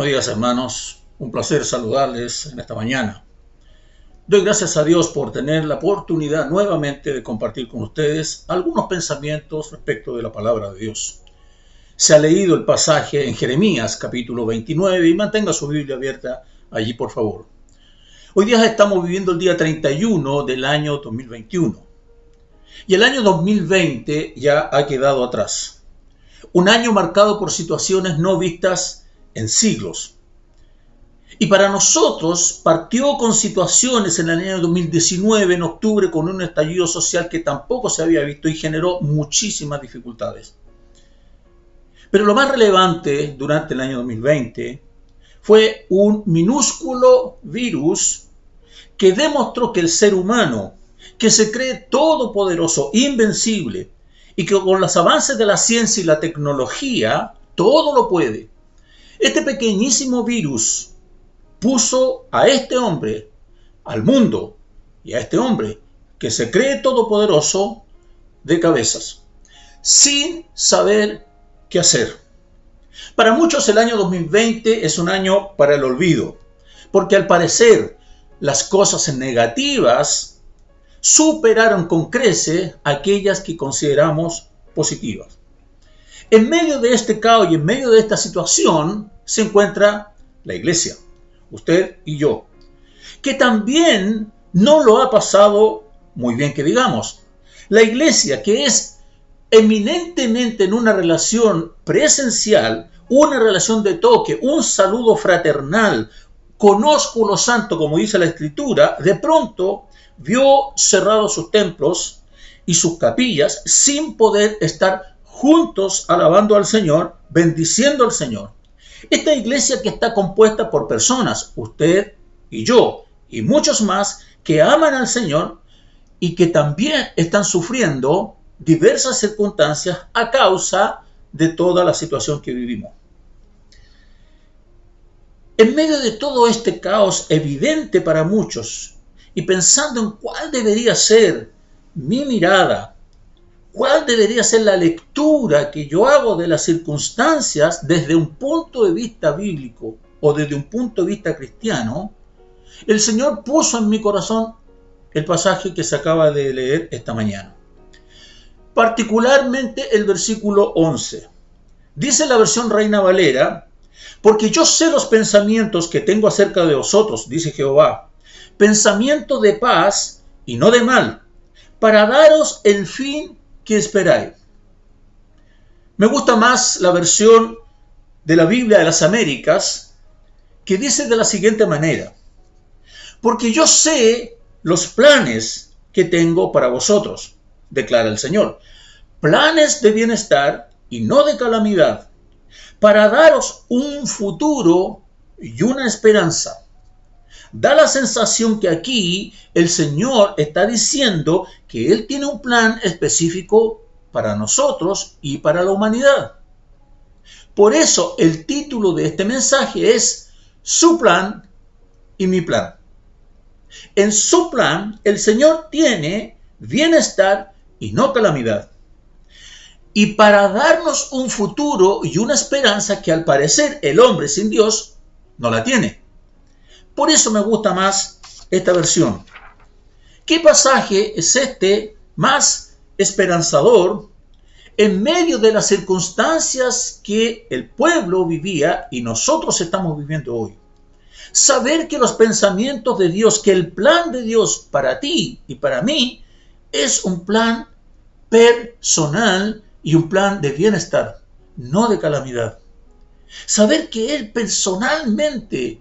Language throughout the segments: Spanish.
Buenos días hermanos, un placer saludarles en esta mañana. Doy gracias a Dios por tener la oportunidad nuevamente de compartir con ustedes algunos pensamientos respecto de la palabra de Dios. Se ha leído el pasaje en Jeremías capítulo 29 y mantenga su Biblia abierta allí por favor. Hoy día estamos viviendo el día 31 del año 2021 y el año 2020 ya ha quedado atrás. Un año marcado por situaciones no vistas en siglos. Y para nosotros partió con situaciones en el año 2019, en octubre, con un estallido social que tampoco se había visto y generó muchísimas dificultades. Pero lo más relevante durante el año 2020 fue un minúsculo virus que demostró que el ser humano, que se cree todopoderoso, invencible, y que con los avances de la ciencia y la tecnología, todo lo puede, este pequeñísimo virus puso a este hombre, al mundo y a este hombre que se cree todopoderoso de cabezas, sin saber qué hacer. Para muchos el año 2020 es un año para el olvido, porque al parecer las cosas negativas superaron con crece aquellas que consideramos positivas. En medio de este caos y en medio de esta situación se encuentra la iglesia, usted y yo, que también no lo ha pasado muy bien que digamos. La iglesia que es eminentemente en una relación presencial, una relación de toque, un saludo fraternal, conozco lo santo, como dice la escritura, de pronto vio cerrados sus templos y sus capillas sin poder estar juntos alabando al Señor, bendiciendo al Señor. Esta iglesia que está compuesta por personas, usted y yo, y muchos más, que aman al Señor y que también están sufriendo diversas circunstancias a causa de toda la situación que vivimos. En medio de todo este caos evidente para muchos y pensando en cuál debería ser mi mirada, ¿Cuál debería ser la lectura que yo hago de las circunstancias desde un punto de vista bíblico o desde un punto de vista cristiano? El Señor puso en mi corazón el pasaje que se acaba de leer esta mañana. Particularmente el versículo 11. Dice la versión Reina Valera, porque yo sé los pensamientos que tengo acerca de vosotros, dice Jehová, pensamiento de paz y no de mal, para daros el fin ¿qué esperáis? Me gusta más la versión de la Biblia de las Américas que dice de la siguiente manera, porque yo sé los planes que tengo para vosotros, declara el Señor, planes de bienestar y no de calamidad, para daros un futuro y una esperanza. Da la sensación que aquí el Señor está diciendo que Él tiene un plan específico para nosotros y para la humanidad. Por eso el título de este mensaje es Su plan y mi plan. En su plan el Señor tiene bienestar y no calamidad. Y para darnos un futuro y una esperanza que al parecer el hombre sin Dios no la tiene. Por eso me gusta más esta versión. ¿Qué pasaje es este más esperanzador en medio de las circunstancias que el pueblo vivía y nosotros estamos viviendo hoy? Saber que los pensamientos de Dios, que el plan de Dios para ti y para mí es un plan personal y un plan de bienestar, no de calamidad. Saber que Él personalmente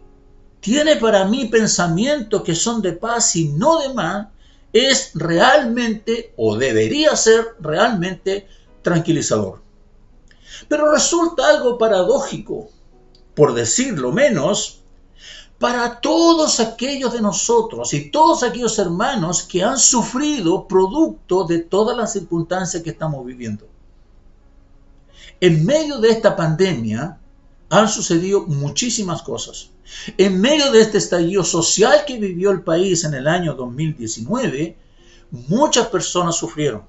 tiene para mí pensamientos que son de paz y no de mal, es realmente o debería ser realmente tranquilizador. Pero resulta algo paradójico, por decirlo menos, para todos aquellos de nosotros y todos aquellos hermanos que han sufrido producto de todas las circunstancias que estamos viviendo. En medio de esta pandemia han sucedido muchísimas cosas. En medio de este estallido social que vivió el país en el año 2019, muchas personas sufrieron.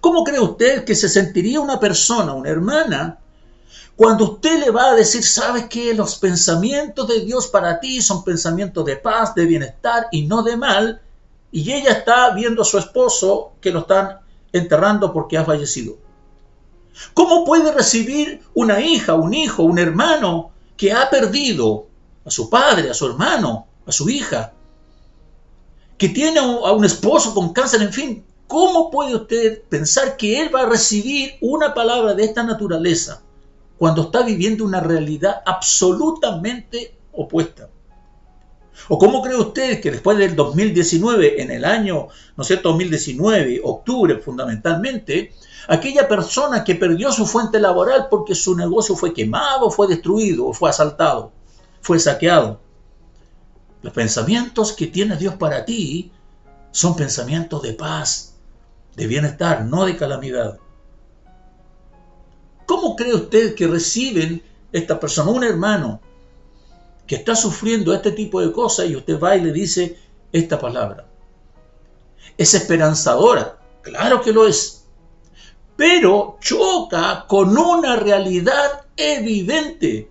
¿Cómo cree usted que se sentiría una persona, una hermana, Cuando usted le va a decir, ¿sabes que Los pensamientos de Dios para ti son pensamientos de paz, de bienestar y no de mal. Y ella está viendo a su esposo que lo están enterrando porque ha fallecido. ¿Cómo puede recibir una hija, un hijo, un hermano que ha perdido a su padre, a su hermano, a su hija, que tiene a un esposo con cáncer, en fin? ¿Cómo puede usted pensar que él va a recibir una palabra de esta naturaleza cuando está viviendo una realidad absolutamente opuesta? ¿O cómo cree usted que después del 2019, en el año, ¿no es cierto?, 2019, octubre fundamentalmente, aquella persona que perdió su fuente laboral porque su negocio fue quemado, fue destruido, fue asaltado, fue saqueado? Los pensamientos que tiene Dios para ti son pensamientos de paz, de bienestar, no de calamidad. ¿Cómo cree usted que reciben esta persona, un hermano, que está sufriendo este tipo de cosas y usted va y le dice esta palabra. Es esperanzadora, claro que lo es, pero choca con una realidad evidente.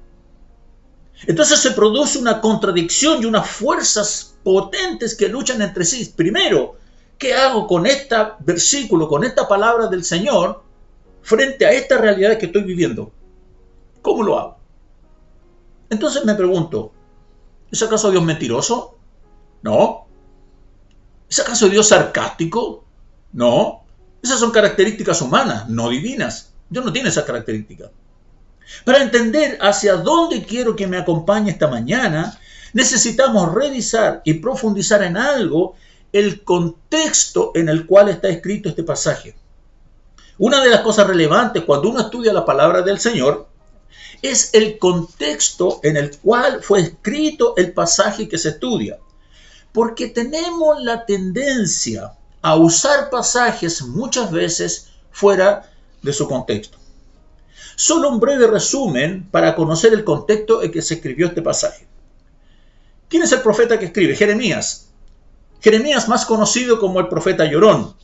Entonces se produce una contradicción y unas fuerzas potentes que luchan entre sí. Primero, ¿qué hago con este versículo, con esta palabra del Señor frente a esta realidad que estoy viviendo? ¿Cómo lo hago? Entonces me pregunto, ¿es acaso Dios mentiroso? No. ¿Es acaso Dios sarcástico? No. Esas son características humanas, no divinas. Dios no tiene esa característica. Para entender hacia dónde quiero que me acompañe esta mañana, necesitamos revisar y profundizar en algo el contexto en el cual está escrito este pasaje. Una de las cosas relevantes cuando uno estudia la palabra del Señor es el contexto en el cual fue escrito el pasaje que se estudia. Porque tenemos la tendencia a usar pasajes muchas veces fuera de su contexto. Solo un breve resumen para conocer el contexto en que se escribió este pasaje. ¿Quién es el profeta que escribe? Jeremías. Jeremías más conocido como el profeta llorón.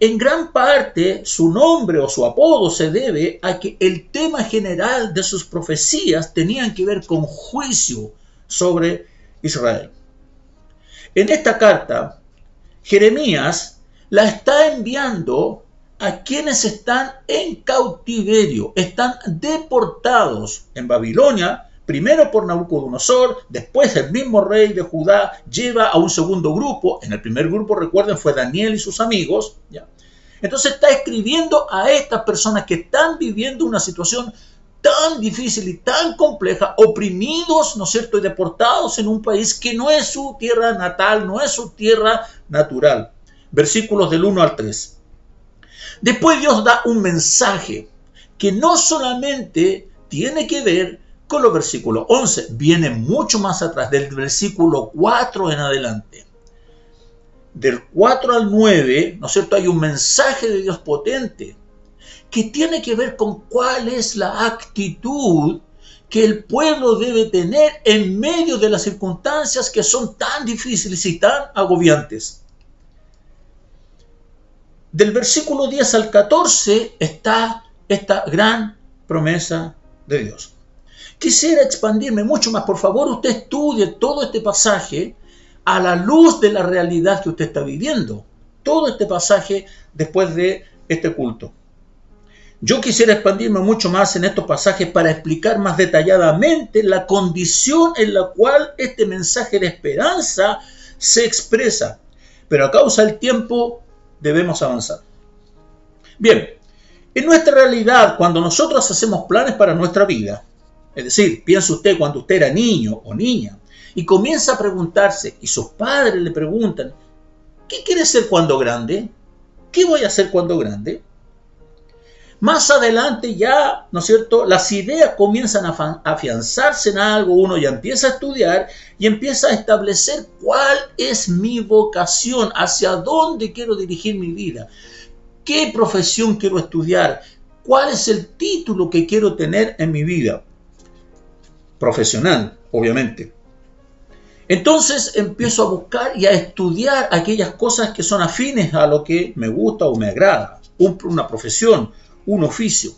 En gran parte su nombre o su apodo se debe a que el tema general de sus profecías tenían que ver con juicio sobre Israel. En esta carta, Jeremías la está enviando a quienes están en cautiverio, están deportados en Babilonia primero por Nabucodonosor, después el mismo rey de Judá lleva a un segundo grupo, en el primer grupo recuerden fue Daniel y sus amigos, ¿ya? entonces está escribiendo a estas personas que están viviendo una situación tan difícil y tan compleja, oprimidos, ¿no es cierto?, y deportados en un país que no es su tierra natal, no es su tierra natural. Versículos del 1 al 3. Después Dios da un mensaje que no solamente tiene que ver con los versículos 11. Viene mucho más atrás, del versículo 4 en adelante. Del 4 al 9, ¿no es cierto? Hay un mensaje de Dios potente que tiene que ver con cuál es la actitud que el pueblo debe tener en medio de las circunstancias que son tan difíciles y tan agobiantes. Del versículo 10 al 14 está esta gran promesa de Dios. Quisiera expandirme mucho más. Por favor, usted estudie todo este pasaje a la luz de la realidad que usted está viviendo. Todo este pasaje después de este culto. Yo quisiera expandirme mucho más en estos pasajes para explicar más detalladamente la condición en la cual este mensaje de esperanza se expresa. Pero a causa del tiempo debemos avanzar. Bien, en nuestra realidad, cuando nosotros hacemos planes para nuestra vida, es decir, piensa usted cuando usted era niño o niña y comienza a preguntarse y sus padres le preguntan, ¿qué quiere ser cuando grande? ¿Qué voy a hacer cuando grande? Más adelante ya, ¿no es cierto? Las ideas comienzan a afianzarse en algo, uno ya empieza a estudiar y empieza a establecer cuál es mi vocación, hacia dónde quiero dirigir mi vida, qué profesión quiero estudiar, cuál es el título que quiero tener en mi vida profesional, obviamente. Entonces empiezo a buscar y a estudiar aquellas cosas que son afines a lo que me gusta o me agrada, una profesión, un oficio.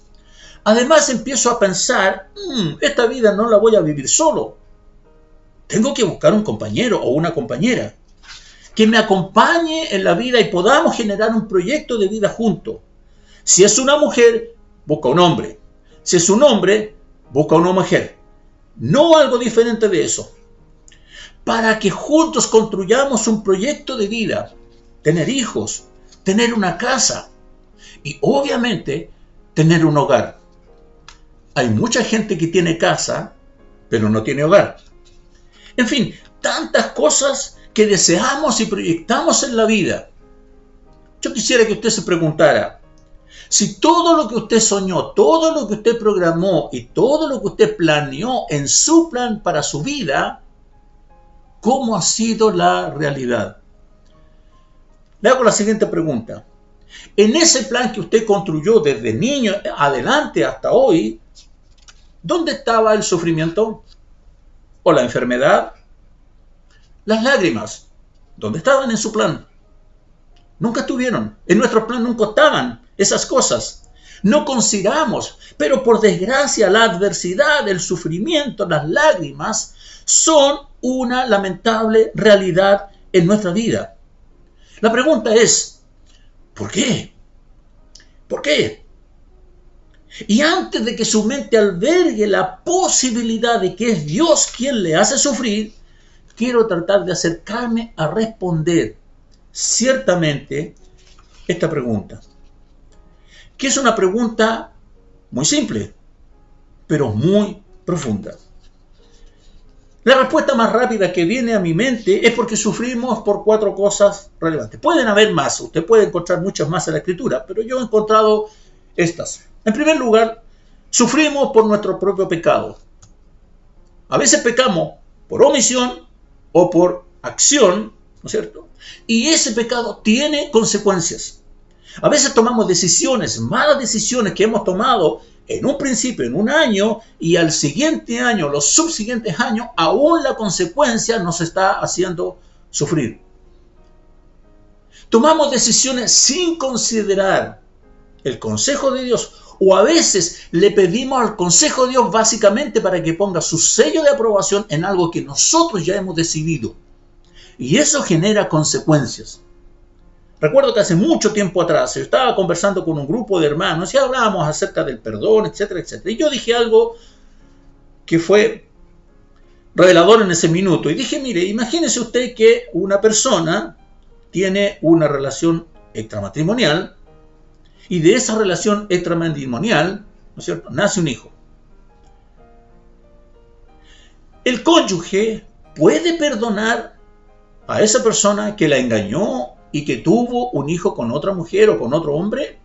Además empiezo a pensar, mm, esta vida no la voy a vivir solo. Tengo que buscar un compañero o una compañera que me acompañe en la vida y podamos generar un proyecto de vida juntos. Si es una mujer, busca un hombre. Si es un hombre, busca una mujer. No algo diferente de eso. Para que juntos construyamos un proyecto de vida, tener hijos, tener una casa y obviamente tener un hogar. Hay mucha gente que tiene casa, pero no tiene hogar. En fin, tantas cosas que deseamos y proyectamos en la vida. Yo quisiera que usted se preguntara, si todo lo que usted soñó, todo lo que usted programó y todo lo que usted planeó en su plan para su vida, ¿cómo ha sido la realidad? Le hago la siguiente pregunta. En ese plan que usted construyó desde niño adelante hasta hoy, ¿dónde estaba el sufrimiento? ¿O la enfermedad? Las lágrimas, ¿dónde estaban en su plan? Nunca estuvieron. En nuestro plan nunca estaban esas cosas. No consideramos, pero por desgracia la adversidad, el sufrimiento, las lágrimas son una lamentable realidad en nuestra vida. La pregunta es, ¿por qué? ¿Por qué? Y antes de que su mente albergue la posibilidad de que es Dios quien le hace sufrir, quiero tratar de acercarme a responder ciertamente esta pregunta, que es una pregunta muy simple, pero muy profunda. La respuesta más rápida que viene a mi mente es porque sufrimos por cuatro cosas relevantes. Pueden haber más, usted puede encontrar muchas más en la escritura, pero yo he encontrado estas. En primer lugar, sufrimos por nuestro propio pecado. A veces pecamos por omisión o por acción, ¿no es cierto? Y ese pecado tiene consecuencias. A veces tomamos decisiones, malas decisiones que hemos tomado en un principio, en un año, y al siguiente año, los subsiguientes años, aún la consecuencia nos está haciendo sufrir. Tomamos decisiones sin considerar el consejo de Dios o a veces le pedimos al Consejo de Dios básicamente para que ponga su sello de aprobación en algo que nosotros ya hemos decidido. Y eso genera consecuencias. Recuerdo que hace mucho tiempo atrás yo estaba conversando con un grupo de hermanos y hablábamos acerca del perdón, etcétera, etcétera. Y yo dije algo que fue revelador en ese minuto. Y dije, mire, imagínese usted que una persona tiene una relación extramatrimonial y de esa relación extramatrimonial, nace un hijo. El cónyuge puede perdonar a esa persona que la engañó y que tuvo un hijo con otra mujer o con otro hombre.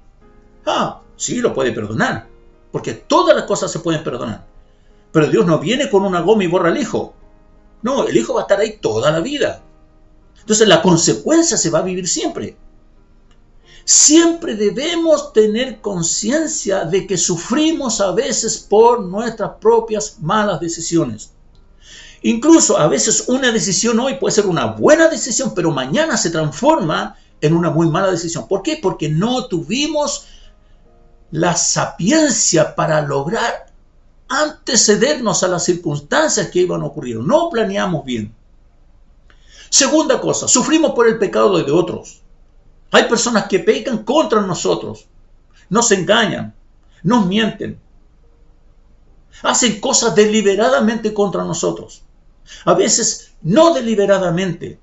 Ah, sí, lo puede perdonar, porque todas las cosas se pueden perdonar. Pero Dios no viene con una goma y borra al hijo. No, el hijo va a estar ahí toda la vida. Entonces la consecuencia se va a vivir siempre. Siempre debemos tener conciencia de que sufrimos a veces por nuestras propias malas decisiones. Incluso a veces una decisión hoy puede ser una buena decisión, pero mañana se transforma en una muy mala decisión. ¿Por qué? Porque no tuvimos la sapiencia para lograr antecedernos a las circunstancias que iban a ocurrir. No planeamos bien. Segunda cosa, sufrimos por el pecado de otros. Hay personas que pecan contra nosotros, nos engañan, nos mienten, hacen cosas deliberadamente contra nosotros. A veces no deliberadamente.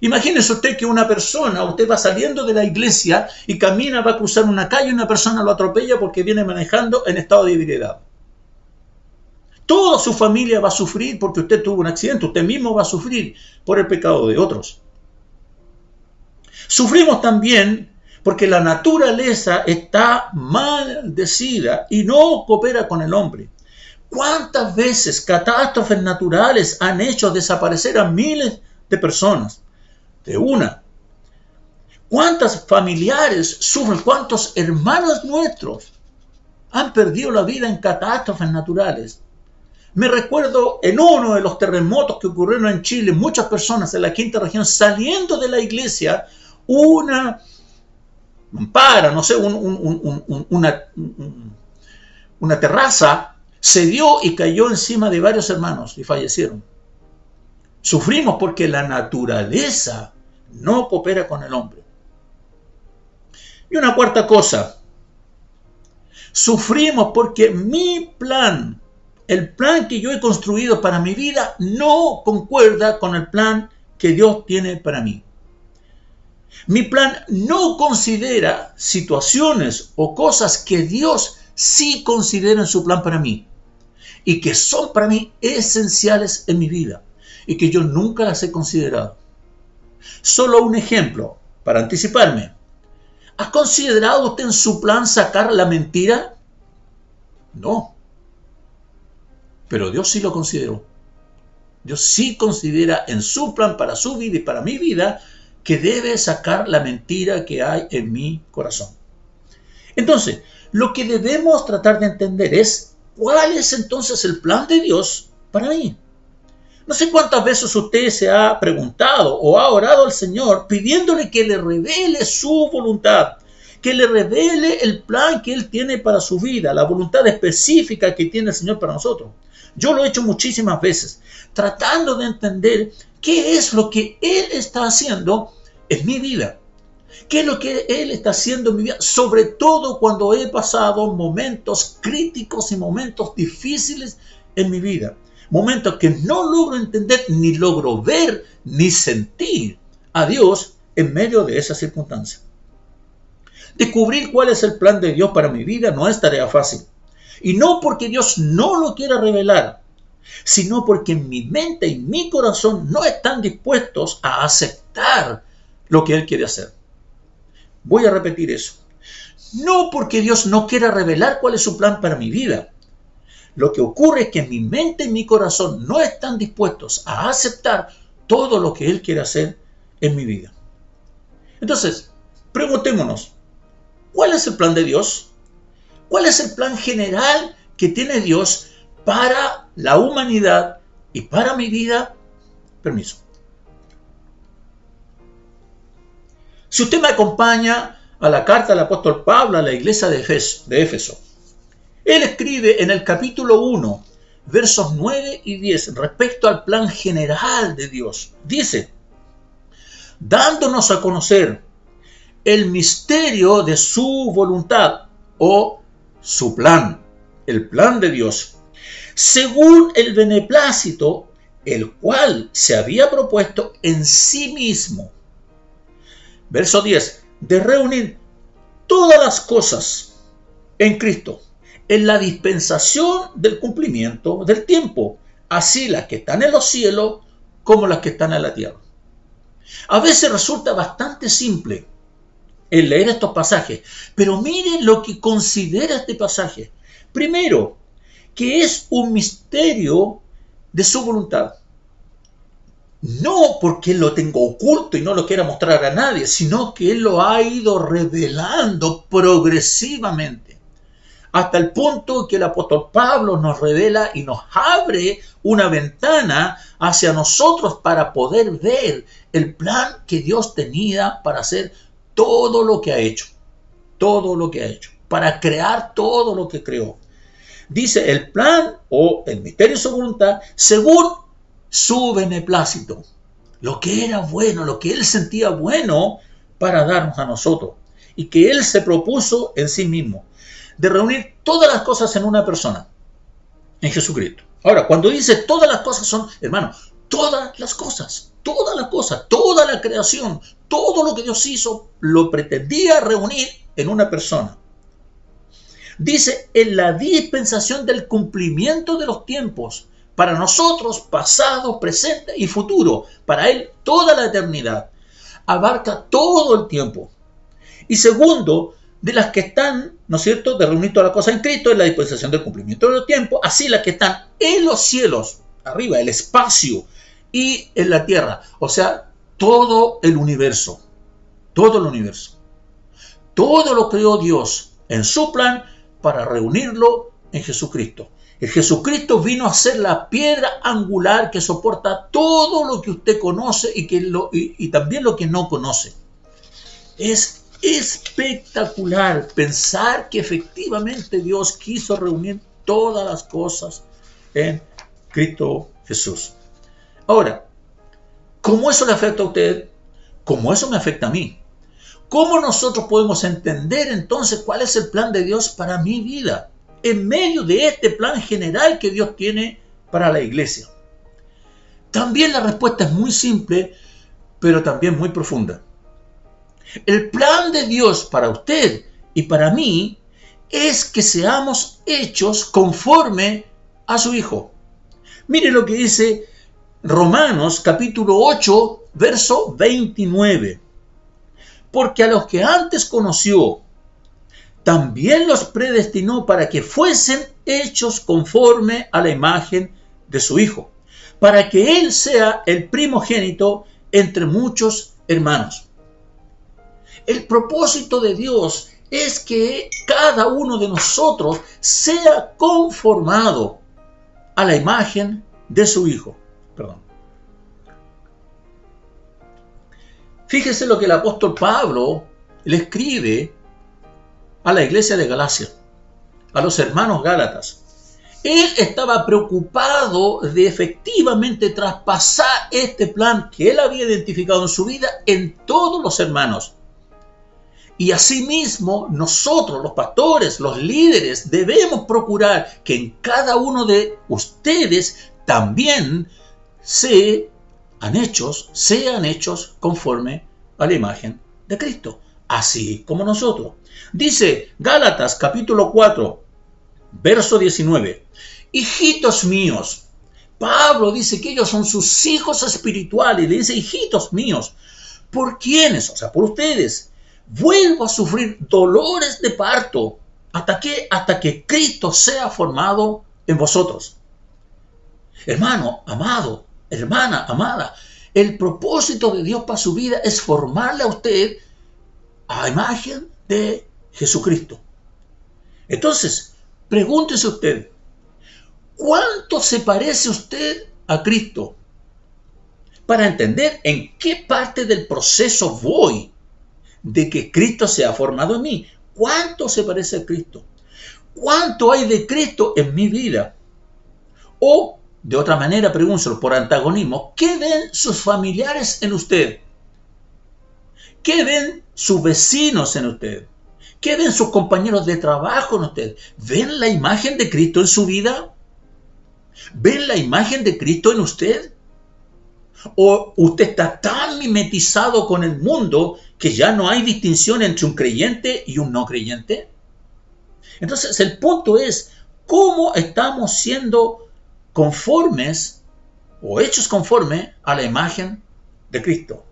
Imagínese usted que una persona, usted va saliendo de la iglesia y camina, va a cruzar una calle y una persona lo atropella porque viene manejando en estado de ebriedad. Toda su familia va a sufrir porque usted tuvo un accidente, usted mismo va a sufrir por el pecado de otros. Sufrimos también porque la naturaleza está maldecida y no coopera con el hombre. ¿Cuántas veces catástrofes naturales han hecho desaparecer a miles de personas? De una. ¿Cuántos familiares sufren? ¿Cuántos hermanos nuestros han perdido la vida en catástrofes naturales? Me recuerdo en uno de los terremotos que ocurrieron en Chile, muchas personas en la quinta región saliendo de la iglesia una para, no sé, una terraza, se dio y cayó encima de varios hermanos y fallecieron. Sufrimos porque la naturaleza no coopera con el hombre. Y una cuarta cosa, sufrimos porque mi plan, el plan que yo he construido para mi vida, no concuerda con el plan que Dios tiene para mí. Mi plan no considera situaciones o cosas que Dios sí considera en su plan para mí y que son para mí esenciales en mi vida y que yo nunca las he considerado. Solo un ejemplo para anticiparme. ¿Ha considerado usted en su plan sacar la mentira? No. Pero Dios sí lo consideró. Dios sí considera en su plan para su vida y para mi vida que debe sacar la mentira que hay en mi corazón. Entonces, lo que debemos tratar de entender es cuál es entonces el plan de Dios para mí. No sé cuántas veces usted se ha preguntado o ha orado al Señor pidiéndole que le revele su voluntad, que le revele el plan que Él tiene para su vida, la voluntad específica que tiene el Señor para nosotros. Yo lo he hecho muchísimas veces, tratando de entender qué es lo que Él está haciendo en mi vida. ¿Qué es lo que Él está haciendo en mi vida? Sobre todo cuando he pasado momentos críticos y momentos difíciles en mi vida momentos que no logro entender, ni logro ver, ni sentir a Dios en medio de esas circunstancias. Descubrir cuál es el plan de Dios para mi vida no es tarea fácil. Y no porque Dios no lo quiera revelar, sino porque mi mente y mi corazón no están dispuestos a aceptar lo que Él quiere hacer. Voy a repetir eso. No porque Dios no quiera revelar cuál es su plan para mi vida, lo que ocurre es que mi mente y mi corazón no están dispuestos a aceptar todo lo que Él quiere hacer en mi vida. Entonces, preguntémonos, ¿cuál es el plan de Dios? ¿Cuál es el plan general que tiene Dios para la humanidad y para mi vida? Permiso. Si usted me acompaña a la carta del apóstol Pablo a la iglesia de Éfeso, él escribe en el capítulo 1, versos 9 y 10, respecto al plan general de Dios. Dice, dándonos a conocer el misterio de su voluntad o su plan, el plan de Dios, según el beneplácito, el cual se había propuesto en sí mismo. Verso 10, de reunir todas las cosas en Cristo en la dispensación del cumplimiento del tiempo, así las que están en los cielos como las que están en la tierra. A veces resulta bastante simple el leer estos pasajes, pero miren lo que considera este pasaje. Primero, que es un misterio de su voluntad. No porque lo tenga oculto y no lo quiera mostrar a nadie, sino que Él lo ha ido revelando progresivamente hasta el punto que el apóstol Pablo nos revela y nos abre una ventana hacia nosotros para poder ver el plan que Dios tenía para hacer todo lo que ha hecho, todo lo que ha hecho, para crear todo lo que creó. Dice el plan o el misterio de su voluntad según su beneplácito, lo que era bueno, lo que él sentía bueno para darnos a nosotros y que él se propuso en sí mismo de reunir todas las cosas en una persona, en Jesucristo. Ahora, cuando dice todas las cosas son, hermano, todas las cosas, todas las cosas, toda la creación, todo lo que Dios hizo, lo pretendía reunir en una persona. Dice, en la dispensación del cumplimiento de los tiempos, para nosotros, pasado, presente y futuro, para Él toda la eternidad, abarca todo el tiempo. Y segundo, de las que están, ¿no es cierto?, de reunir toda la cosa en Cristo, en la disposición del cumplimiento de los tiempos, así las que están en los cielos, arriba, el espacio, y en la tierra, o sea, todo el universo, todo el universo. Todo lo creó Dios en su plan para reunirlo en Jesucristo. Jesucristo vino a ser la piedra angular que soporta todo lo que usted conoce y, y también lo que no conoce. Es espectacular pensar que efectivamente Dios quiso reunir todas las cosas en Cristo Jesús. Ahora, ¿cómo eso le afecta a usted? ¿Cómo eso me afecta a mí? ¿Cómo nosotros podemos entender entonces cuál es el plan de Dios para mi vida? En medio de este plan general que Dios tiene para la iglesia. También la respuesta es muy simple, pero también muy profunda. El plan de Dios para usted y para mí es que seamos hechos conforme a su Hijo. Mire lo que dice Romanos capítulo 8, verso 29 porque a los que antes conoció, también los predestinó para que fuesen hechos conforme a la imagen de su Hijo, para que Él sea el primogénito entre muchos hermanos. El propósito de Dios es que cada uno de nosotros sea conformado a la imagen de su Hijo. Perdón. Fíjese lo que el apóstol Pablo le escribe a la iglesia de Galacia, a los hermanos Gálatas. Él estaba preocupado de efectivamente traspasar este plan que él había identificado en su vida en todos los hermanos. Y asimismo, nosotros, los pastores, los líderes, debemos procurar que en cada uno de ustedes también se han hechos, sean hechos conforme a la imagen de Cristo, así como nosotros. Dice Gálatas capítulo 4, verso 19, hijitos míos, Pablo dice que ellos son sus hijos espirituales, le dice, hijitos míos, ¿por quiénes? O sea, por ustedes. Vuelvo a sufrir dolores de parto hasta que, hasta que Cristo sea formado en vosotros. Hermano, amado, hermana amada, el propósito de Dios para su vida es formarle a usted a imagen de Jesucristo. Entonces, pregúntese usted, ¿cuánto se parece usted a Cristo? Para entender en qué parte del proceso voy de que Cristo sea formado en mí. ¿Cuánto se parece a Cristo? ¿Cuánto hay de Cristo en mi vida? O de otra manera, pregúntelo por antagonismo, ¿qué ven sus familiares en usted? ¿Qué ven sus vecinos en usted? ¿Qué ven sus compañeros de trabajo en usted? ¿Ven la imagen de Cristo en su vida? ¿Ven la imagen de Cristo en usted? ¿O usted está tan mimetizado con el mundo que ya no hay distinción entre un creyente y un no creyente? Entonces el punto es, ¿cómo estamos siendo conformes o hechos conforme a la imagen de Cristo.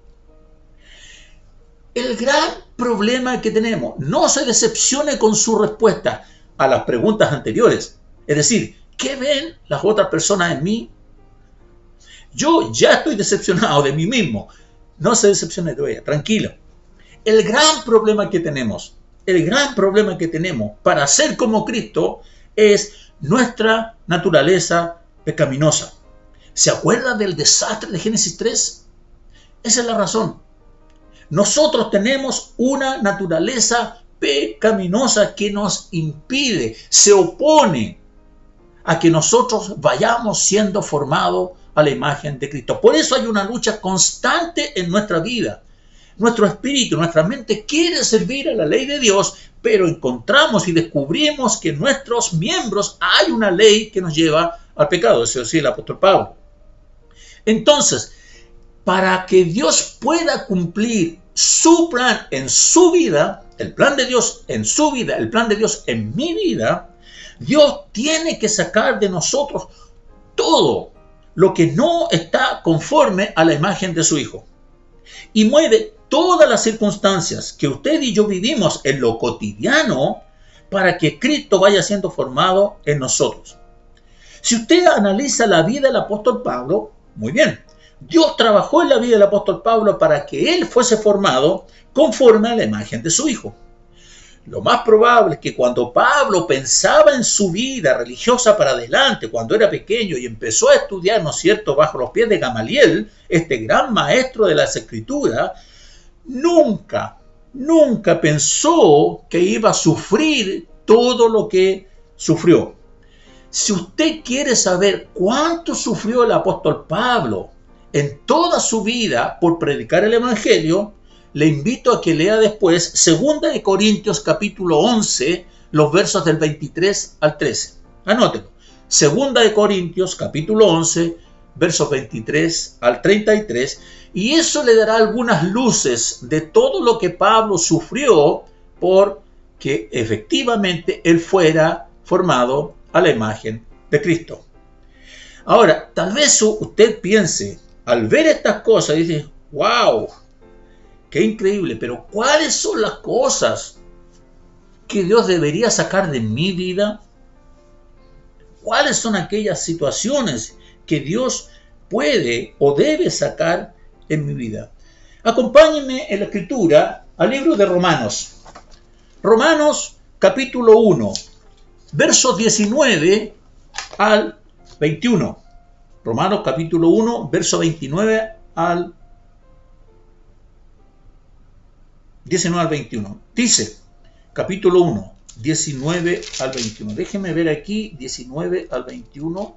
El gran problema que tenemos, no se decepcione con su respuesta a las preguntas anteriores. Es decir, ¿qué ven las otras personas en mí? Yo ya estoy decepcionado de mí mismo. No se decepcione de ella, tranquilo. El gran problema que tenemos, el gran problema que tenemos para ser como Cristo es nuestra naturaleza pecaminosa. ¿Se acuerda del desastre de Génesis 3? Esa es la razón. Nosotros tenemos una naturaleza pecaminosa que nos impide, se opone a que nosotros vayamos siendo formados a la imagen de Cristo. Por eso hay una lucha constante en nuestra vida. Nuestro espíritu, nuestra mente quiere servir a la ley de Dios, pero encontramos y descubrimos que en nuestros miembros hay una ley que nos lleva al pecado, eso sí el apóstol Pablo. Entonces, para que Dios pueda cumplir su plan en su vida, el plan de Dios en su vida, el plan de Dios en mi vida, Dios tiene que sacar de nosotros todo lo que no está conforme a la imagen de su Hijo. Y mueve todas las circunstancias que usted y yo vivimos en lo cotidiano para que Cristo vaya siendo formado en nosotros. Si usted analiza la vida del apóstol Pablo, muy bien, Dios trabajó en la vida del apóstol Pablo para que él fuese formado conforme a la imagen de su Hijo. Lo más probable es que cuando Pablo pensaba en su vida religiosa para adelante, cuando era pequeño y empezó a estudiar, ¿no es cierto?, bajo los pies de Gamaliel, este gran maestro de las escrituras, nunca, nunca pensó que iba a sufrir todo lo que sufrió. Si usted quiere saber cuánto sufrió el apóstol Pablo en toda su vida por predicar el Evangelio, le invito a que lea después 2 de Corintios capítulo 11, los versos del 23 al 13. Anótelo. 2 de Corintios capítulo 11, versos 23 al 33, y eso le dará algunas luces de todo lo que Pablo sufrió por que efectivamente él fuera formado a la imagen de Cristo. Ahora, tal vez usted piense, al ver estas cosas, dice, wow, qué increíble, pero ¿cuáles son las cosas que Dios debería sacar de mi vida? ¿Cuáles son aquellas situaciones que Dios puede o debe sacar en mi vida? Acompáñenme en la escritura al libro de Romanos. Romanos capítulo 1, versos 19 al 21. Romanos capítulo 1, verso 29 al 19 al 21. Dice, capítulo 1, 19 al 21. Déjenme ver aquí, 19 al 21.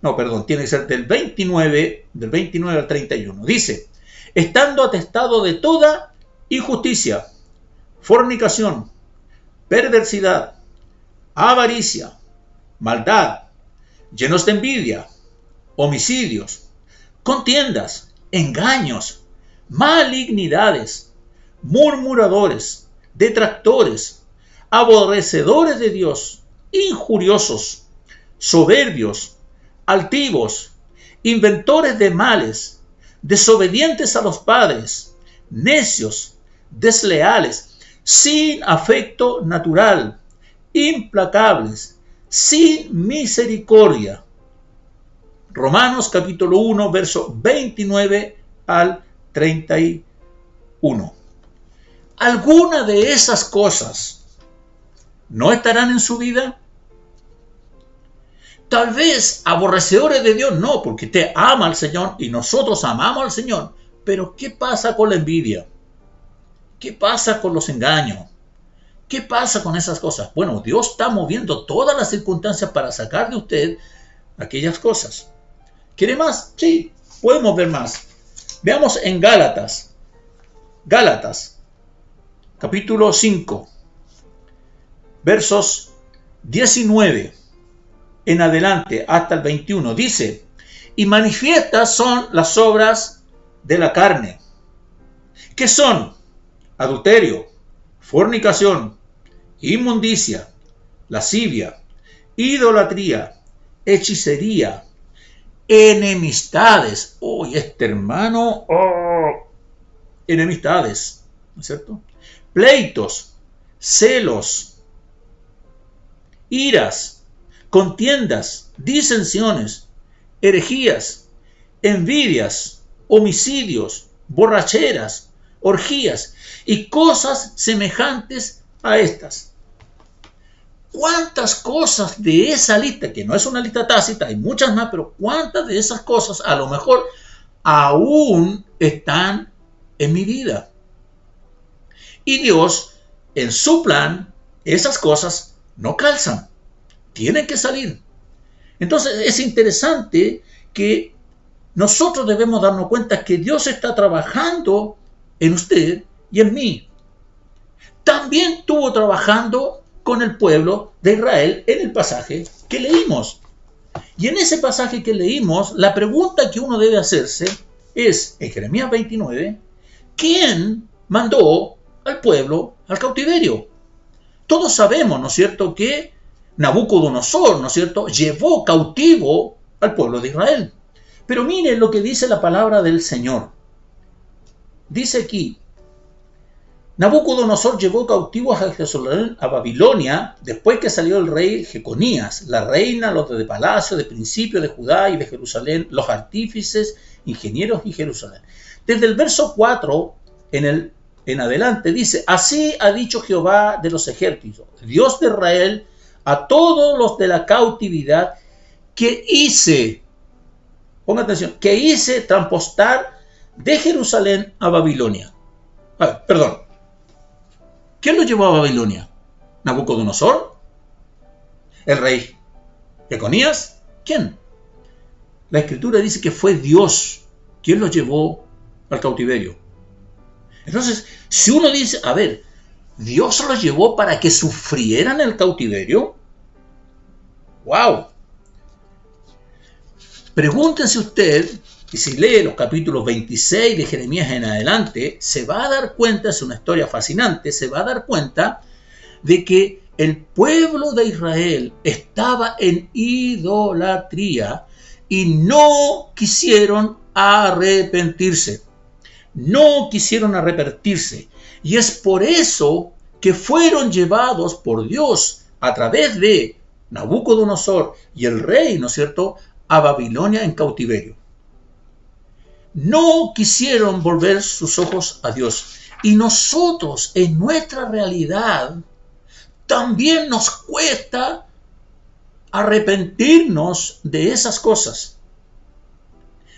No, perdón, tiene que ser del 29, del 29 al 31. Dice, estando atestado de toda injusticia, fornicación, perversidad, avaricia, maldad, llenos de envidia, homicidios, contiendas, engaños, malignidades, murmuradores, detractores, aborrecedores de Dios, injuriosos, soberbios, altivos, inventores de males, desobedientes a los padres, necios, desleales, sin afecto natural, implacables, sin misericordia. Romanos capítulo 1, verso 29 al 31. ¿Alguna de esas cosas no estarán en su vida? Tal vez aborrecedores de Dios, no, porque te ama al Señor y nosotros amamos al Señor. Pero ¿qué pasa con la envidia? ¿Qué pasa con los engaños? ¿Qué pasa con esas cosas? Bueno, Dios está moviendo todas las circunstancias para sacar de usted aquellas cosas. ¿Quiere más? Sí, podemos ver más. Veamos en Gálatas. Gálatas, capítulo 5, versos 19 en adelante hasta el 21. Dice, y manifiestas son las obras de la carne, que son adulterio, fornicación, inmundicia, lascivia, idolatría, hechicería, enemistades. Oh, este hermano, oh, enemistades, ¿no es cierto? Pleitos, celos, iras, contiendas, disensiones, herejías, envidias, homicidios, borracheras, orgías y cosas semejantes a estas. ¿Cuántas cosas de esa lista, que no es una lista tácita, hay muchas más, pero cuántas de esas cosas a lo mejor aún están en mi vida? Y Dios, en su plan, esas cosas no calzan, tienen que salir. Entonces es interesante que nosotros debemos darnos cuenta que Dios está trabajando en usted y en mí. También estuvo trabajando con el pueblo de Israel en el pasaje que leímos. Y en ese pasaje que leímos, la pregunta que uno debe hacerse es, en Jeremías 29, ¿quién mandó al pueblo al cautiverio? Todos sabemos, ¿no es cierto?, que Nabucodonosor, ¿no es cierto?, llevó cautivo al pueblo de Israel. Pero miren lo que dice la palabra del Señor. Dice aquí, Nabucodonosor llevó cautivos a Jerusalén, a Babilonia, después que salió el rey Jeconías, la reina, los de palacio, de principio de Judá y de Jerusalén, los artífices, ingenieros y Jerusalén. Desde el verso 4 en, el, en adelante dice, así ha dicho Jehová de los ejércitos, Dios de Israel, a todos los de la cautividad que hice, ponga atención, que hice trampostar de Jerusalén a Babilonia. perdón. ¿Quién lo llevó a Babilonia? ¿Nabucodonosor? ¿El rey Econías? ¿Quién? La escritura dice que fue Dios quien lo llevó al cautiverio. Entonces, si uno dice, a ver, Dios los llevó para que sufrieran el cautiverio, ¡wow! Pregúntense usted, y si lee los capítulos 26 de Jeremías en adelante, se va a dar cuenta, es una historia fascinante, se va a dar cuenta de que el pueblo de Israel estaba en idolatría y no quisieron arrepentirse. No quisieron arrepentirse. Y es por eso que fueron llevados por Dios a través de Nabucodonosor y el rey, ¿no es cierto?, a Babilonia en cautiverio. No quisieron volver sus ojos a Dios. Y nosotros, en nuestra realidad, también nos cuesta arrepentirnos de esas cosas.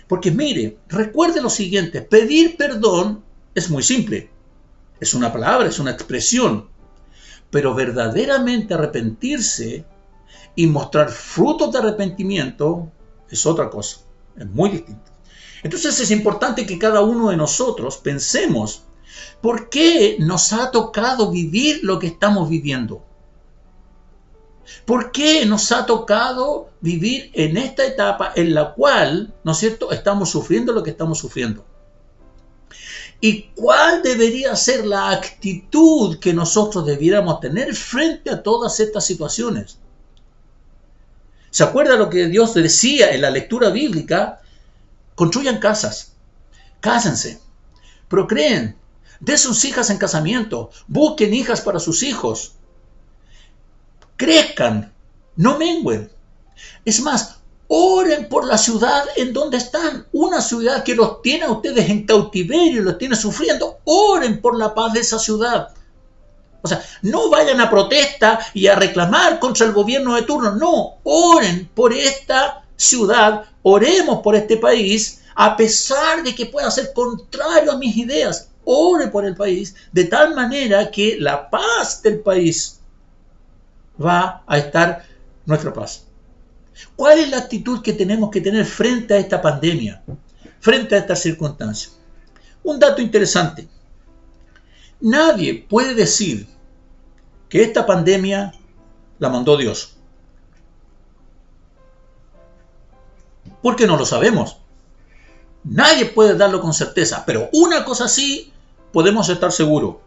Porque mire, recuerde lo siguiente, pedir perdón es muy simple. Es una palabra, es una expresión. Pero verdaderamente arrepentirse y mostrar frutos de arrepentimiento es otra cosa, es muy distinto. Entonces es importante que cada uno de nosotros pensemos, ¿por qué nos ha tocado vivir lo que estamos viviendo? ¿Por qué nos ha tocado vivir en esta etapa en la cual, ¿no es cierto?, estamos sufriendo lo que estamos sufriendo. ¿Y cuál debería ser la actitud que nosotros debiéramos tener frente a todas estas situaciones? ¿Se acuerda lo que Dios decía en la lectura bíblica? Construyan casas, cásense, procreen, den sus hijas en casamiento, busquen hijas para sus hijos, crezcan, no menguen. Es más, oren por la ciudad en donde están, una ciudad que los tiene a ustedes en cautiverio, los tiene sufriendo, oren por la paz de esa ciudad. O sea, no vayan a protesta y a reclamar contra el gobierno de turno. No, oren por esta ciudad, oremos por este país, a pesar de que pueda ser contrario a mis ideas. Ore por el país de tal manera que la paz del país va a estar nuestra paz. ¿Cuál es la actitud que tenemos que tener frente a esta pandemia, frente a estas circunstancias? Un dato interesante. Nadie puede decir que esta pandemia la mandó Dios. Porque no lo sabemos. Nadie puede darlo con certeza, pero una cosa sí podemos estar seguros,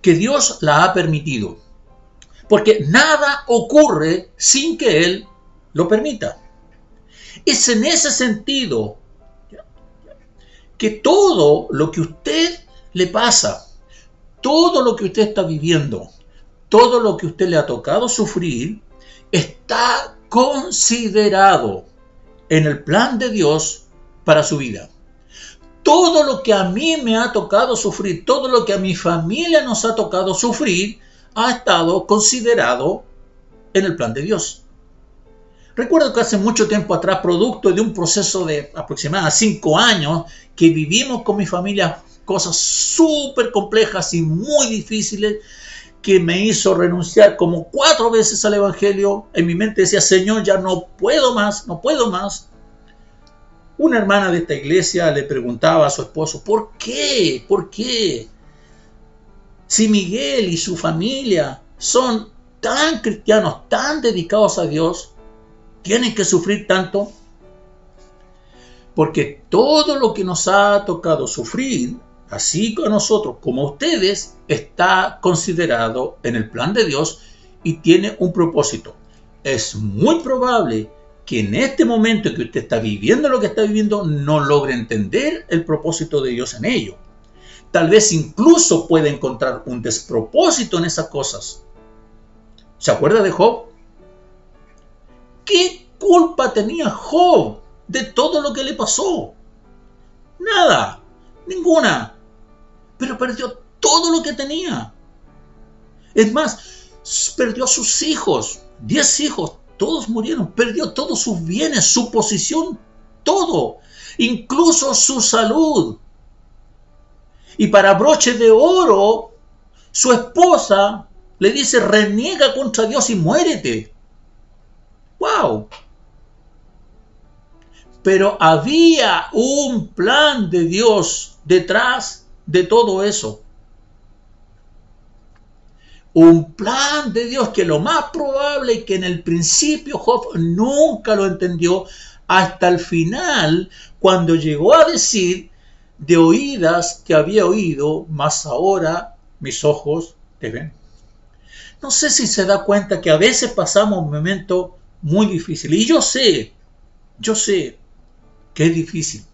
que Dios la ha permitido. Porque nada ocurre sin que Él lo permita. Es en ese sentido que todo lo que usted le pasa, todo lo que usted está viviendo, todo lo que usted le ha tocado sufrir, está considerado en el plan de Dios para su vida. Todo lo que a mí me ha tocado sufrir, todo lo que a mi familia nos ha tocado sufrir, ha estado considerado en el plan de Dios. Recuerdo que hace mucho tiempo atrás, producto de un proceso de aproximadamente cinco años, que vivimos con mi familia cosas súper complejas y muy difíciles, que me hizo renunciar como cuatro veces al Evangelio. En mi mente decía, Señor, ya no puedo más, no puedo más. Una hermana de esta iglesia le preguntaba a su esposo, ¿por qué? ¿Por qué? Si Miguel y su familia son tan cristianos, tan dedicados a Dios, tienen que sufrir tanto? Porque todo lo que nos ha tocado sufrir, así como nosotros como ustedes, está considerado en el plan de Dios y tiene un propósito. Es muy probable que en este momento que usted está viviendo lo que está viviendo no logre entender el propósito de Dios en ello. Tal vez incluso puede encontrar un despropósito en esas cosas. ¿Se acuerda de Job? ¿Qué culpa tenía Job de todo lo que le pasó? Nada, ninguna. Pero perdió todo lo que tenía. Es más, perdió a sus hijos, diez hijos, todos murieron, perdió todos sus bienes, su posición, todo, incluso su salud. Y para broche de oro, su esposa le dice, reniega contra Dios y muérete. ¡Wow! Pero había un plan de Dios detrás de todo eso. Un plan de Dios que lo más probable es que en el principio Job nunca lo entendió hasta el final, cuando llegó a decir, de oídas que había oído, mas ahora mis ojos te ven. No sé si se da cuenta que a veces pasamos un momento muy difícil. Y yo sé, yo sé que es difícil.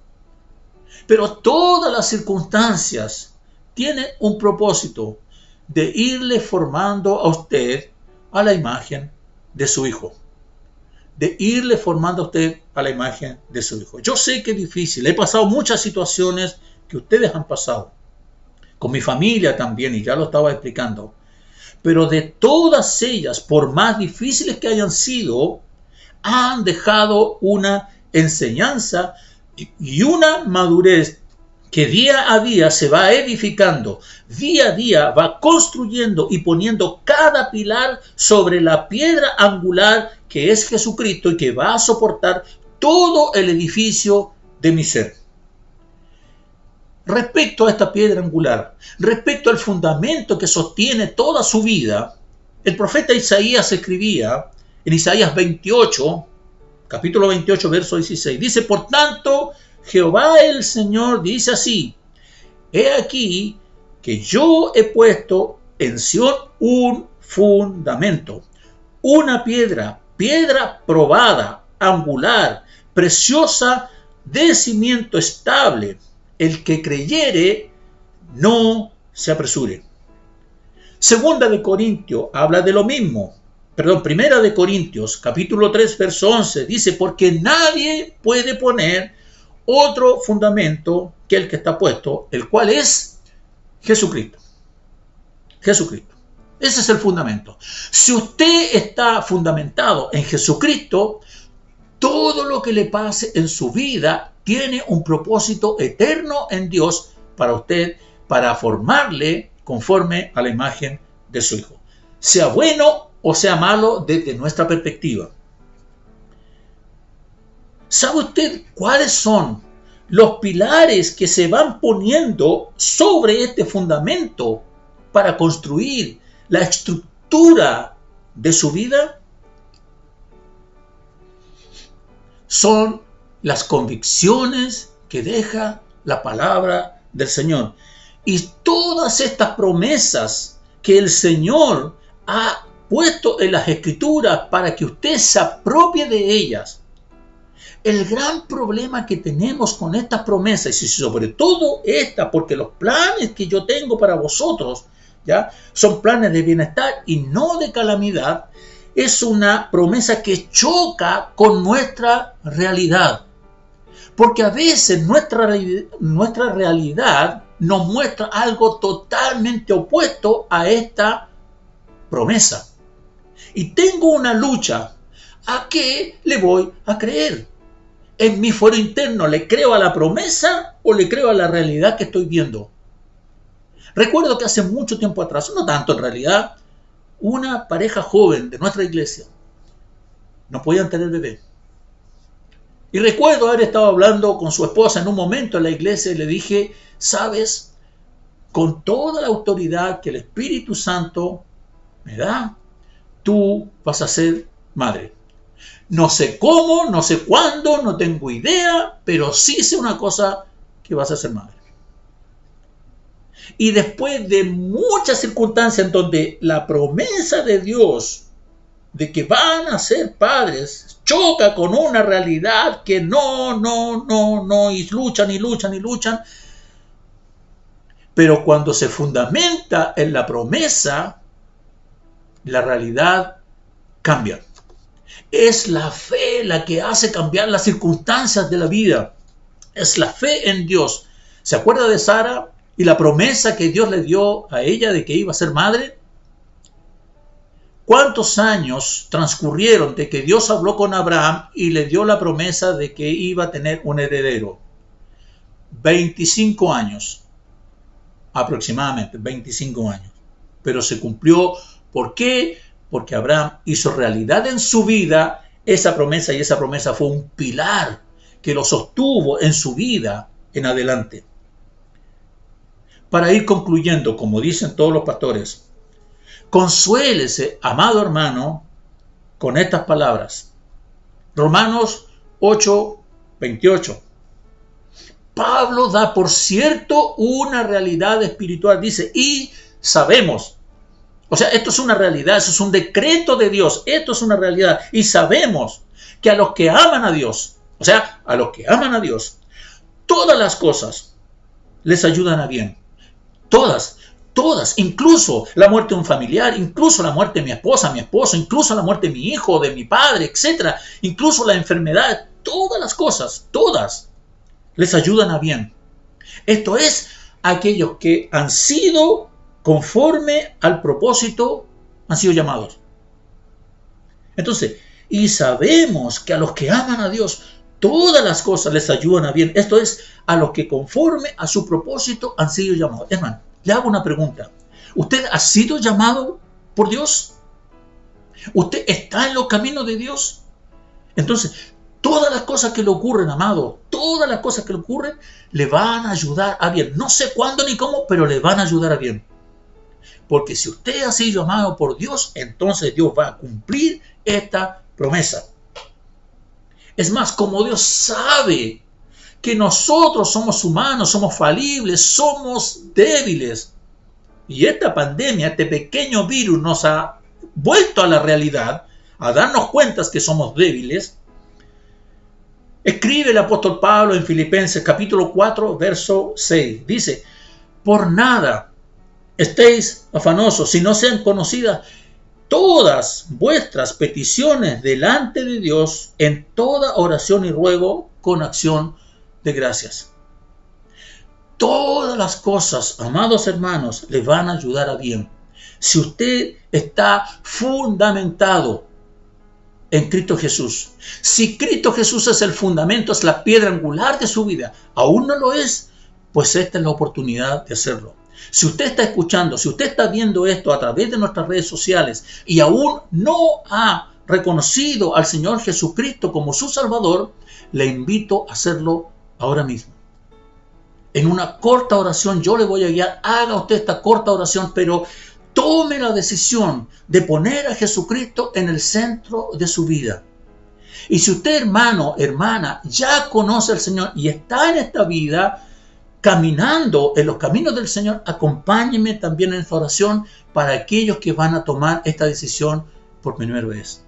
Pero todas las circunstancias tienen un propósito de irle formando a usted a la imagen de su hijo. De irle formando a usted a la imagen de su hijo. Yo sé que es difícil. He pasado muchas situaciones que ustedes han pasado. Con mi familia también, y ya lo estaba explicando. Pero de todas ellas, por más difíciles que hayan sido, han dejado una enseñanza y una madurez que día a día se va edificando, día a día va construyendo y poniendo cada pilar sobre la piedra angular que es Jesucristo y que va a soportar todo el edificio de mi ser. Respecto a esta piedra angular, respecto al fundamento que sostiene toda su vida, el profeta Isaías escribía en Isaías 28, capítulo 28, verso 16, dice, por tanto, Jehová el Señor dice así, he aquí que yo he puesto en Sion un fundamento, una piedra, piedra probada, angular, preciosa, de cimiento estable. El que creyere, no se apresure. Segunda de Corintio habla de lo mismo. Perdón, primera de Corintios, capítulo 3, verso 11, dice, porque nadie puede poner otro fundamento que el que está puesto, el cual es Jesucristo. Jesucristo. Ese es el fundamento. Si usted está fundamentado en Jesucristo, todo lo que le pase en su vida tiene un propósito eterno en Dios para usted, para formarle conforme a la imagen de su Hijo. Sea bueno o sea malo desde nuestra perspectiva. ¿Sabe usted cuáles son los pilares que se van poniendo sobre este fundamento para construir la estructura de su vida? Son las convicciones que deja la palabra del Señor. Y todas estas promesas que el Señor ha puesto en las escrituras para que usted se apropie de ellas, el gran problema que tenemos con estas promesas, y sobre todo esta, porque los planes que yo tengo para vosotros, ¿ya? Son planes de bienestar y no de calamidad, es una promesa que choca con nuestra realidad. Porque a veces nuestra, nuestra realidad nos muestra algo totalmente opuesto a esta promesa. Y tengo una lucha. ¿A qué le voy a creer? en mi fuero interno, ¿le creo a la promesa o le creo a la realidad que estoy viendo? Recuerdo que hace mucho tiempo atrás, no tanto en realidad, una pareja joven de nuestra iglesia no podían tener bebé. Y recuerdo haber estado hablando con su esposa en un momento en la iglesia y le dije, sabes, con toda la autoridad que el Espíritu Santo me da, tú vas a ser madre. No sé cómo, no sé cuándo, no tengo idea, pero sí sé una cosa, que vas a ser madre. Y después de muchas circunstancias en donde la promesa de Dios de que van a ser padres choca con una realidad que no, no, no, no, y luchan y luchan y luchan. Pero cuando se fundamenta en la promesa, la realidad cambia. Es la fe la que hace cambiar las circunstancias de la vida. Es la fe en Dios. ¿Se acuerda de Sara y la promesa que Dios le dio a ella de que iba a ser madre? ¿Cuántos años transcurrieron de que Dios habló con Abraham y le dio la promesa de que iba a tener un heredero? 25 años. aproximadamente 25 años. Pero se cumplió. ¿Por qué? Porque Abraham hizo realidad en su vida esa promesa y esa promesa fue un pilar que lo sostuvo en su vida en adelante. Para ir concluyendo, como dicen todos los pastores, consuélese, amado hermano, con estas palabras. Romanos 8, 28. Pablo da por cierto una realidad espiritual, dice, y sabemos. O sea, esto es una realidad, eso es un decreto de Dios, esto es una realidad, y sabemos que a los que aman a Dios, o sea, a los que aman a Dios, todas las cosas les ayudan a bien. Todas, todas, incluso la muerte de un familiar, incluso la muerte de mi esposa, mi esposo, incluso la muerte de mi hijo, de mi padre, etcétera, incluso la enfermedad, todas las cosas, todas les ayudan a bien. Esto es, aquellos que han sido conforme al propósito, han sido llamados. Entonces, y sabemos que a los que aman a Dios, todas las cosas les ayudan a bien. Esto es, a los que conforme a su propósito han sido llamados. Hermano, le hago una pregunta. ¿Usted ha sido llamado por Dios? ¿Usted está en los caminos de Dios? Entonces, Todas las cosas que le ocurren, amado, todas las cosas que le ocurren, le van a ayudar a bien. No sé cuándo ni cómo, pero le van a ayudar a bien. Porque si usted ha sido amado por Dios, entonces Dios va a cumplir esta promesa. Es más, como Dios sabe que nosotros somos humanos, somos falibles, somos débiles, y esta pandemia, este pequeño virus nos ha vuelto a la realidad, a darnos cuenta que somos débiles, Escribe el apóstol Pablo en Filipenses capítulo 4, verso 6. Dice, por nada estéis afanosos si no sean conocidas todas vuestras peticiones delante de Dios en toda oración y ruego con acción de gracias. Todas las cosas, amados hermanos, les van a ayudar a bien. Si usted está fundamentado en Cristo Jesús. Si Cristo Jesús es el fundamento, es la piedra angular de su vida, aún no lo es, pues esta es la oportunidad de hacerlo. Si usted está escuchando, si usted está viendo esto a través de nuestras redes sociales y aún no ha reconocido al Señor Jesucristo como su Salvador, le invito a hacerlo ahora mismo. En una corta oración yo le voy a guiar, haga usted esta corta oración, pero tome la decisión de poner a Jesucristo en el centro de su vida. Y si usted, hermano, hermana, ya conoce al Señor y está en esta vida, caminando en los caminos del Señor, acompáñeme también en esta oración para aquellos que van a tomar esta decisión por primera vez.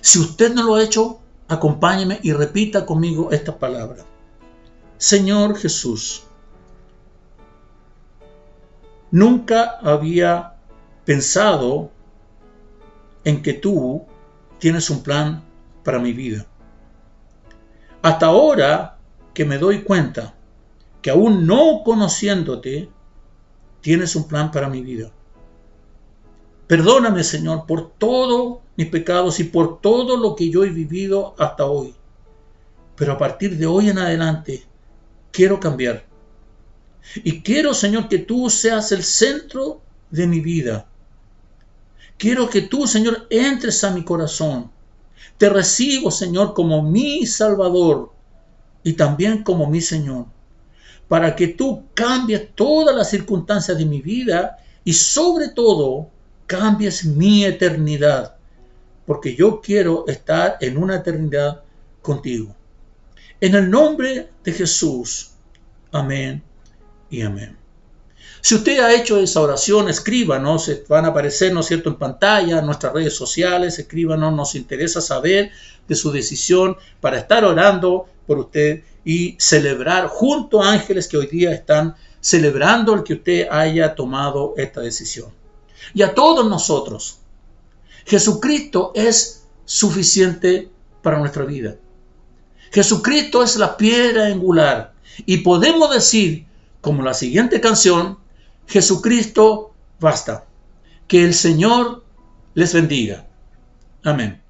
Si usted no lo ha hecho, acompáñeme y repita conmigo esta palabra. Señor Jesús, Nunca había pensado en que tú tienes un plan para mi vida. Hasta ahora que me doy cuenta que aún no conociéndote, tienes un plan para mi vida. Perdóname, Señor, por todos mis pecados y por todo lo que yo he vivido hasta hoy. Pero a partir de hoy en adelante, quiero cambiar. Y quiero, Señor, que tú seas el centro de mi vida. Quiero que tú, Señor, entres a mi corazón. Te recibo, Señor, como mi Salvador y también como mi Señor. Para que tú cambies todas las circunstancias de mi vida y sobre todo cambies mi eternidad. Porque yo quiero estar en una eternidad contigo. En el nombre de Jesús. Amén y amén. Si usted ha hecho esa oración, escríbanos, van a aparecer, ¿no es cierto?, en pantalla, en nuestras redes sociales, escríbanos, nos interesa saber de su decisión para estar orando por usted y celebrar junto a ángeles que hoy día están celebrando el que usted haya tomado esta decisión. Y a todos nosotros, Jesucristo es suficiente para nuestra vida. Jesucristo es la piedra angular y podemos decir como la siguiente canción, Jesucristo basta. Que el Señor les bendiga. Amén.